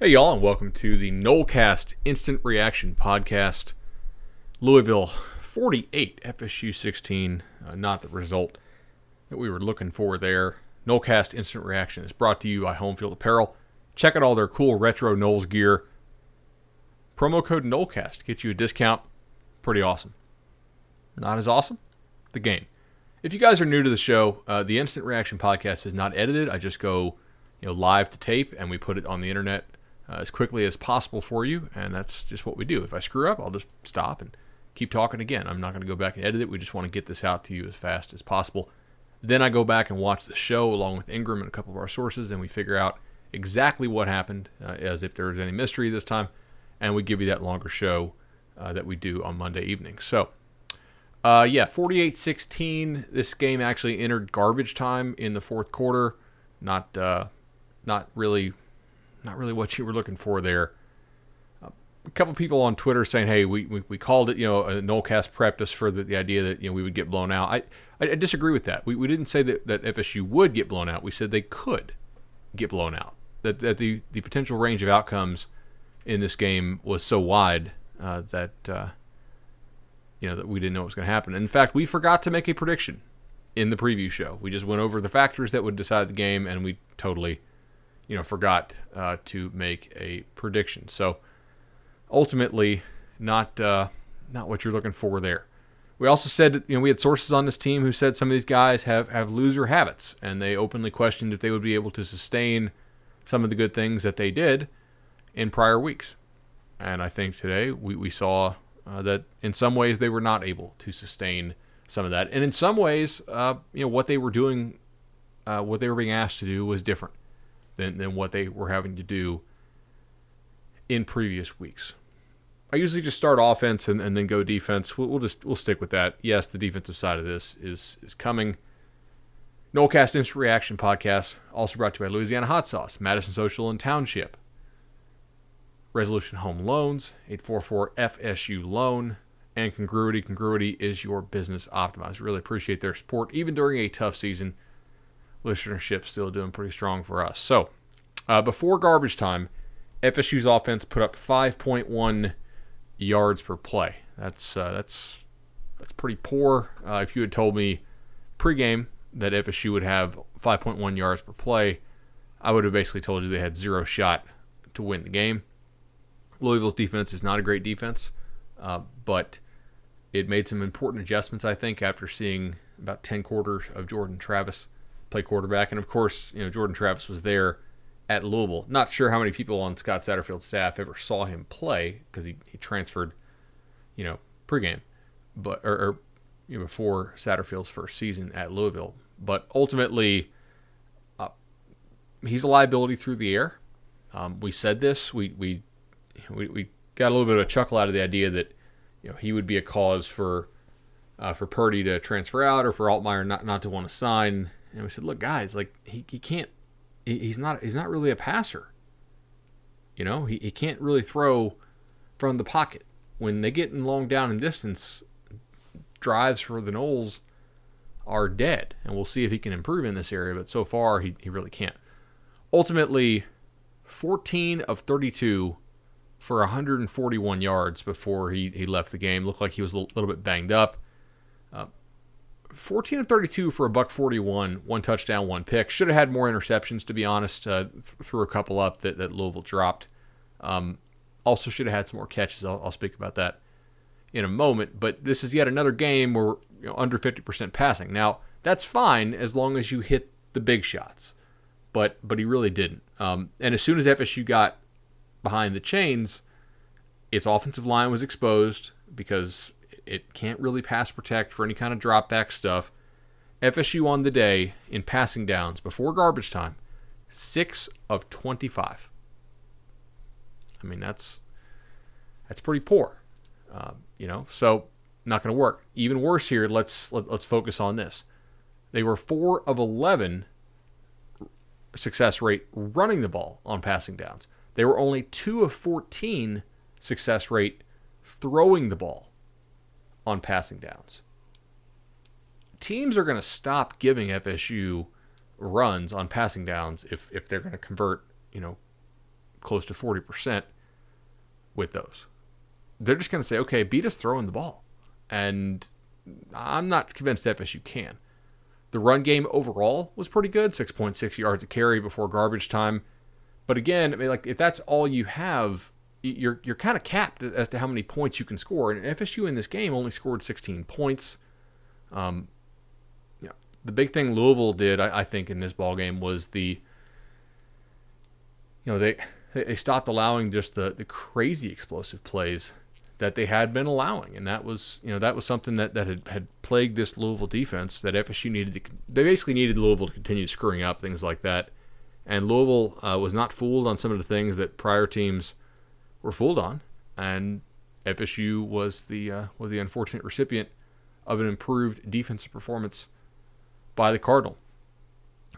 Hey, y'all, and welcome to the Nolecast Instant Reaction Podcast. Louisville 48, FSU 16. Uh, not the result that we were looking for there. Nolecast Instant Reaction is brought to you by Homefield Apparel. Check out all their cool retro Noles gear. Promo code Nolecast gets you a discount. Pretty awesome. Not as awesome? The game. If you guys are new to the show, uh, the Instant Reaction Podcast is not edited. I just go you know, live to tape and we put it on the internet uh, as quickly as possible for you, and that's just what we do. If I screw up, I'll just stop and keep talking again. I'm not going to go back and edit it. We just want to get this out to you as fast as possible. Then I go back and watch the show along with Ingram and a couple of our sources, and we figure out exactly what happened, uh, as if there was any mystery this time, and we give you that longer show uh, that we do on Monday evening. So, uh, yeah, 48 16. This game actually entered garbage time in the fourth quarter. Not, uh, not really not really what you were looking for there. A couple people on Twitter saying, "Hey, we, we, we called it. You know, a Nolecast prepped us for the, the idea that you know we would get blown out." I I, I disagree with that. We, we didn't say that, that FSU would get blown out. We said they could get blown out. That that the the potential range of outcomes in this game was so wide uh, that uh, you know that we didn't know what was going to happen. In fact, we forgot to make a prediction in the preview show. We just went over the factors that would decide the game, and we totally you know, forgot uh, to make a prediction. So ultimately, not uh, not what you're looking for there. We also said you know we had sources on this team who said some of these guys have have loser habits, and they openly questioned if they would be able to sustain some of the good things that they did in prior weeks. And I think today we, we saw uh, that in some ways they were not able to sustain some of that, and in some ways, uh, you know, what they were doing, uh, what they were being asked to do was different than, than what they were having to do in previous weeks. I usually just start offense and, and then go defense. We'll, we'll, just we'll stick with that. Yes, the defensive side of this is is coming. Nolecast Instant Reaction Podcast, also brought to you by Louisiana Hot Sauce, Madison Social and Township. Resolution Home Loans, 844 FSU Loan, and Congruity. Congruity is your business optimized. Really appreciate their support, even during a tough season listenership still doing pretty strong for us. So, uh, before garbage time, FSU's offense put up 5.1 yards per play. That's uh, that's that's pretty poor. Uh, if you had told me pregame that FSU would have 5.1 yards per play, I would have basically told you they had zero shot to win the game. Louisville's defense is not a great defense, uh, but it made some important adjustments, I think, after seeing about 10 quarters of Jordan Travis play quarterback. And of course, you know, Jordan Travis was there at Louisville. Not sure how many people on Scott Satterfield's staff ever saw him play because he, he transferred, you know, pregame, but or, or you know, before Satterfield's first season at Louisville. But ultimately, uh, he's a liability through the air. Um, we said this. We, we we we got a little bit of a chuckle out of the idea that you know he would be a cause for uh, for Purdy to transfer out or for Altmyer not not to want to sign. And we said, look, guys, like he, he can't, he, he's not, he's not really a passer. You know, he, he can't really throw from the pocket. When they get in long down and distance, drives for the Noles are dead. And we'll see if he can improve in this area, but so far he, he really can't. Ultimately, 14 of 32 for 141 yards before he, he left the game. Looked like he was a little, bit banged up. Uh, 14 of 32 for a buck 41, one touchdown, one pick. Should have had more interceptions, to be honest. Uh, th- threw a couple up that, that Louisville dropped. Um, also, should have had some more catches. I'll, I'll, speak about that in a moment. But this is yet another game where you know, under 50% passing. Now, that's fine as long as you hit the big shots. But but he really didn't. Um, and as soon as FSU got behind the chains, its offensive line was exposed because it can't really pass protect for any kind of drop back stuff. FSU on the day in passing downs before garbage time, six of 25. I mean, that's that's pretty poor, uh, you know. So not going to work. Even worse here. Let's let, us let us focus on this. They were four of 11 success rate running the ball on passing downs. They were only two of 14 success rate throwing the ball on passing downs. Teams are going to stop giving FSU runs on passing downs if, if they're going to convert, you know, close to 40% with those. They're just going to say, okay, beat us throwing the ball. And I'm not convinced FSU can. The run game overall was pretty good, 6.6 yards a carry before garbage time. But again, I mean, like if that's all you have, you're you're kind of capped as to how many points you can score. And FSU in this game only scored 16 points. Um, yeah, the big thing Louisville did, I, I think, in this ball game was the, you know, they they stopped allowing just the the crazy explosive plays that they had been allowing, and that was you know that was something that, that had, had plagued this Louisville defense that FSU needed to. They basically needed Louisville to continue screwing up things like that, and Louisville uh, was not fooled on some of the things that prior teams were fooled on, and FSU was the uh, was the unfortunate recipient of an improved defensive performance by the Cardinal.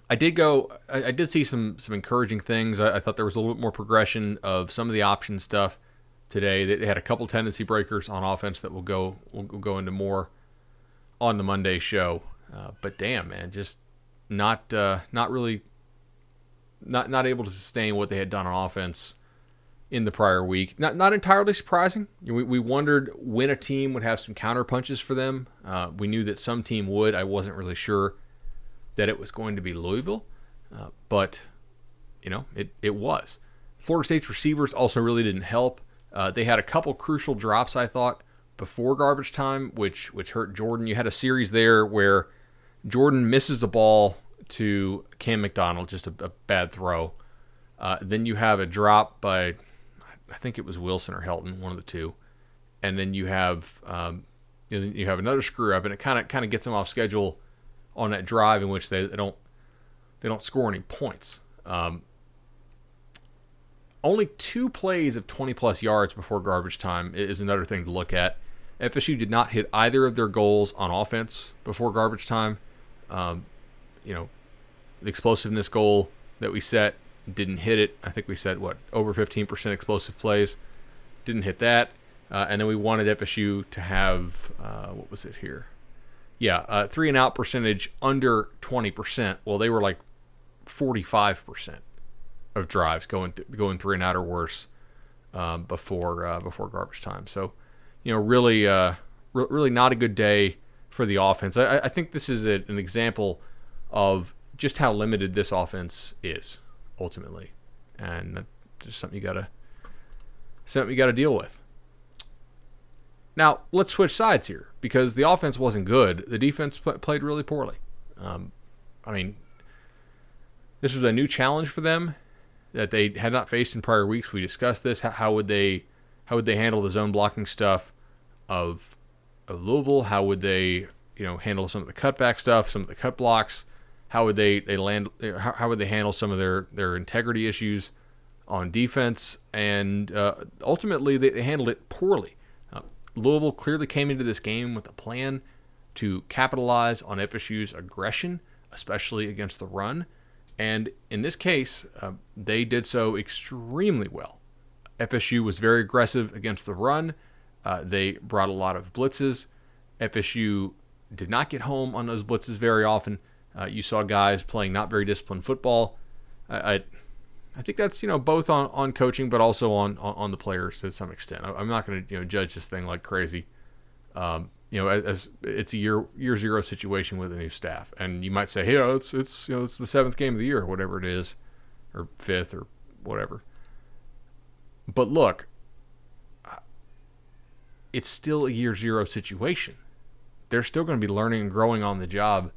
I did go. I, I did see some some encouraging things. I, I thought there was a little bit more progression of some of the option stuff today. They had a couple tendency breakers on offense that will go will go into more on the Monday show. Uh, but damn, man, just not uh, not really not not able to sustain what they had done on offense in the prior week. Not not entirely surprising. We, we wondered when a team would have some counter punches for them. Uh, we knew that some team would. I wasn't really sure that it was going to be Louisville, uh, but you know it it was. Florida State's receivers also really didn't help. Uh, they had a couple crucial drops, I thought, before garbage time, which which hurt Jordan. You had a series there where Jordan misses the ball to Cam McDonald, just a, a bad throw. Uh, then you have a drop by, I think it was Wilson or Helton, one of the two, and then you have um, you have another screw up, and it kind of kind of gets them off schedule on that drive in which they, they don't they don't score any points. Um, only two plays of 20 plus yards before garbage time is another thing to look at. FSU did not hit either of their goals on offense before garbage time. Um, you know, the explosiveness goal that we set didn't hit it. I think we said what over 15% explosive plays, didn't hit that. Uh, and then we wanted FSU to have uh, what was it here? Yeah, uh, three and out percentage under 20%. Well, they were like 45% of drives going th- going three and out or worse um, before uh, before garbage time. So, you know, really, uh, re- really not a good day for the offense. I, I think this is a, an example of just how limited this offense is ultimately, and that's just something you gotta something you gotta deal with. Now let's switch sides here because the offense wasn't good. The defense pl- played really poorly. Um, I mean, this was a new challenge for them that they had not faced in prior weeks. We discussed this. How, how would they how would they handle the zone blocking stuff of of Louisville? How would they you know handle some of the cutback stuff, some of the cut blocks? How would they they land? How, how would they handle some of their their integrity issues on defense? And uh, ultimately, they, they, handled it poorly. Uh, Louisville clearly came into this game with a plan to capitalize on FSU's aggression, especially against the run. And in this case, uh, they did so extremely well. FSU was very aggressive against the run. Uh, they brought a lot of blitzes. FSU did not get home on those blitzes very often. Uh, you saw guys playing not very disciplined football. I, I, I, think that's you know both on, on coaching, but also on, on, on the players to some extent. I, am not going to you know judge this thing like crazy. Um, you know, as, as, it's a year year zero situation with a new staff, and you might say, hey, oh, it's it's you know it's the seventh game of the year, whatever it is, or fifth, or whatever. But look, it's still a year zero situation. They're still going to be learning and growing on the job,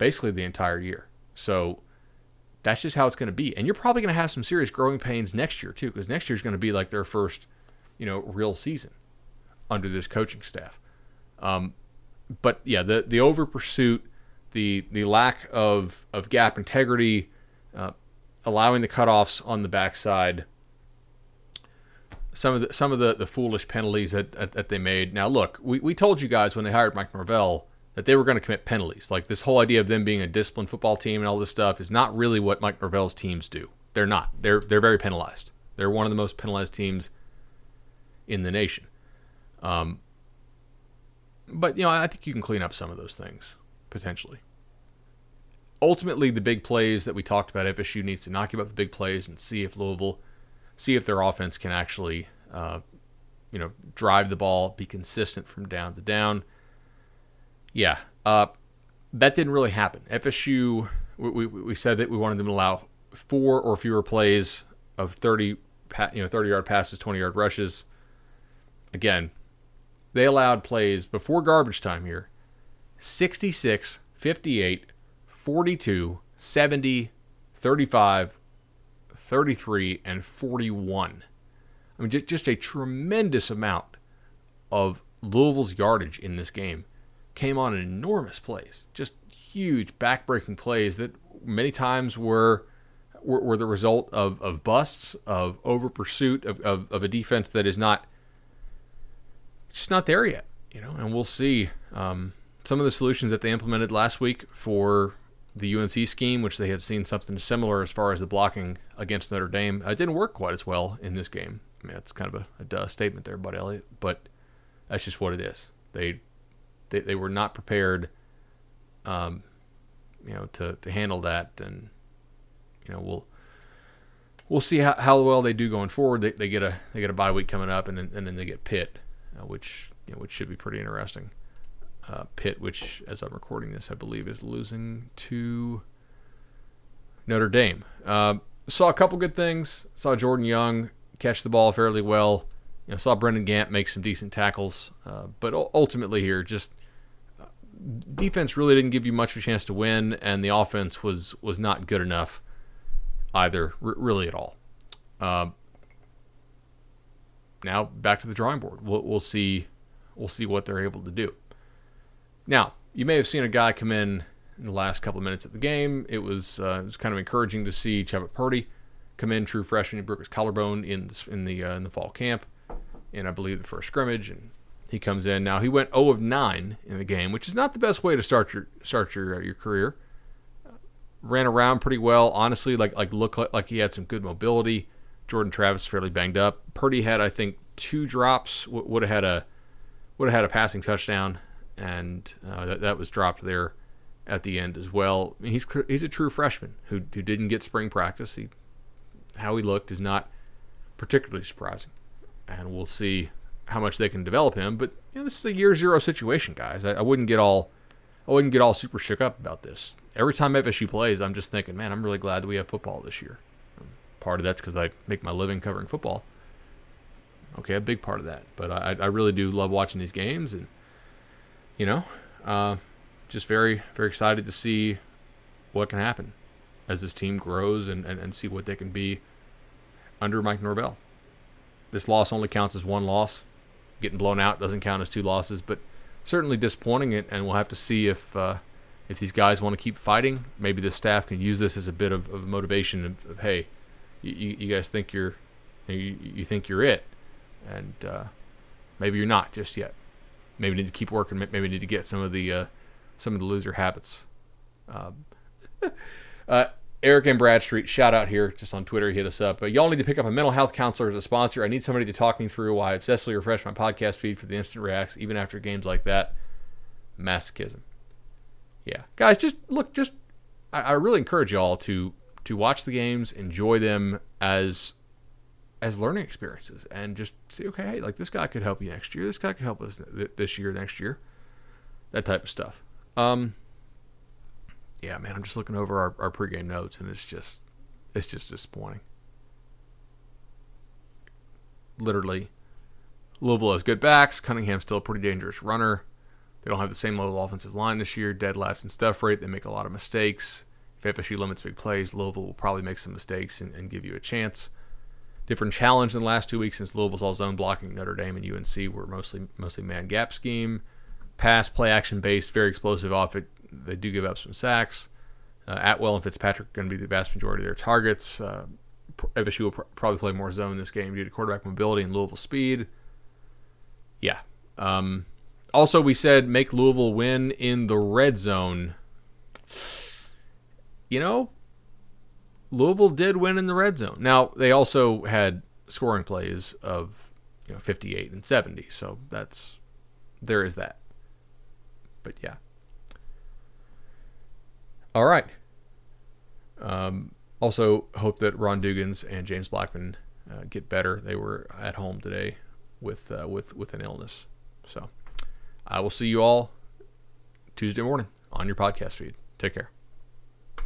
basically the entire year. So that's just how it's going to be, and you're probably going to have some serious growing pains next year too, because next year is going to be like their first, you know, real season under this coaching staff. Um, but yeah, the the over pursuit, the the lack of of gap integrity, uh, allowing the cutoffs on the backside, some of the some of the, the foolish penalties that, that, that they made. Now look, we, we told you guys when they hired Mike Norvell that they were going to commit penalties. Like this whole idea of them being a disciplined football team and all this stuff is not really what Mike Norvell's teams do. They're not. They're they're very penalized. They're one of the most penalized teams in the nation. Um, but you know, I think you can clean up some of those things potentially. Ultimately, the big plays that we talked about, FSU needs to knock up the big plays and see if Louisville see if their offense can actually, uh, you know, drive the ball, be consistent from down to down. Yeah, uh, that didn't really happen. FSU, we, we, we said that we wanted them to allow four or fewer plays of 30, you know, 30 yard passes, 20 yard rushes. Again, they allowed plays before garbage time here 66, 58, 42, 70, 35, 33, and 41. I mean, just a tremendous amount of Louisville's yardage in this game came on enormous plays, just huge backbreaking plays that many times were were, were the result of, of busts, of over pursuit, of, of, of, a defense that is not just not there yet, you know. And we'll see um, some of the solutions that they implemented last week for the UNC scheme, which they have seen something similar as far as the blocking against Notre Dame. It didn't work quite as well in this game. I mean, that's kind of a, a statement there, Bud Elliott, but that's just what it is. They they, they were not prepared, um, you know, to, to handle that, and you know we'll we'll see how, how well they do going forward. They, they get a they get a bye week coming up, and then, and then they get Pitt, uh, which you know, which should be pretty interesting. Uh, which as I'm recording this, I believe is losing to Notre Dame. Uh, saw a couple good things. Saw Jordan Young catch the ball fairly well. You know, saw Brendan Gant make some decent tackles, uh, but ultimately here, just defense really didn't give you much of a chance to win, and the offense was was not good enough either, r- really at all. Uh, now back to the drawing board. We'll, we'll see we'll see what they're able to do. Now you may have seen a guy come in in the last couple of minutes of the game. It was uh, it was kind of encouraging to see Chubba Purdy come in, true freshman. Broke his collarbone in the, in the uh, in the fall camp, and I believe the first scrimmage, and he comes in. Now he went 0 of 9 in the game, which is not the best way to start your start your uh, your career. ran around pretty well, honestly. Like like looked like, like he had some good mobility. Jordan Travis fairly banged up. Purdy had I think two drops. W- would have had a would have had a passing touchdown, and uh, that that was dropped there at the end as well. I mean, he's he's a true freshman who who didn't get spring practice. He how he looked is not particularly surprising, and we'll see how much they can develop him. But you know, this is a year zero situation, guys. I, I wouldn't get all I wouldn't get all super shook up about this. Every time FSU plays, I'm just thinking, man, I'm really glad that we have football this year. Part of that's because I make my living covering football. Okay, a big part of that, but I, I really do love watching these games, and you know, uh, just very very excited to see what can happen as this team grows and, and, and see what they can be under Mike Norvell. This loss only counts as one loss. Getting blown out doesn't count as two losses, but certainly disappointing. It, and we'll have to see if uh, if these guys want to keep fighting. Maybe the staff can use this as a bit of, of motivation. Of, of hey, you, you, guys think you're you, you think you're it, and uh, maybe you're not just yet. Maybe need to keep working. Maybe need to get some of the uh, some of the loser habits. Um, uh, Eric and Bradstreet, shout out here just on Twitter. Hit us up. Uh, y'all need to pick up a mental health counselor as a sponsor. I need somebody to talk me through why I obsessively refresh my podcast feed for the instant reacts, even after games like that. Masochism. Yeah, guys, just look. Just I, I really encourage y'all to to watch the games, enjoy them as as learning experiences, and just see, okay, hey, like this guy could help you next year. This guy could help us th- this year, next year. That type of stuff. Um, yeah, man, I'm just looking over our, our pregame notes, and it's just, it's just disappointing. Literally, Louisville has good backs. Cunningham's still a pretty dangerous runner. They don't have the same level of offensive line this year. Dead last in stuff rate. They make a lot of mistakes. If FSU limits big plays, Louisville will probably make some mistakes and, and give you a chance. Different challenge in the last two weeks since Louisville's all zone blocking. Notre Dame and UNC were mostly mostly man gap scheme, pass play action based, very explosive off it they do give up some sacks. Uh, Atwell and Fitzpatrick are going to be the vast majority of their targets. Uh, FSU will pr- probably play more zone this game due to quarterback mobility and Louisville speed. Yeah. Um, also, we said make Louisville win in the red zone. You know, Louisville did win in the red zone. Now they also had scoring plays of you know 58 and 70, so that's there is that. But yeah. All right. Um, also, hope that Ron Dugans and James Blackman uh, get better. They were at home today with uh, with with an illness. So I will see you all Tuesday morning on your podcast feed. Take care.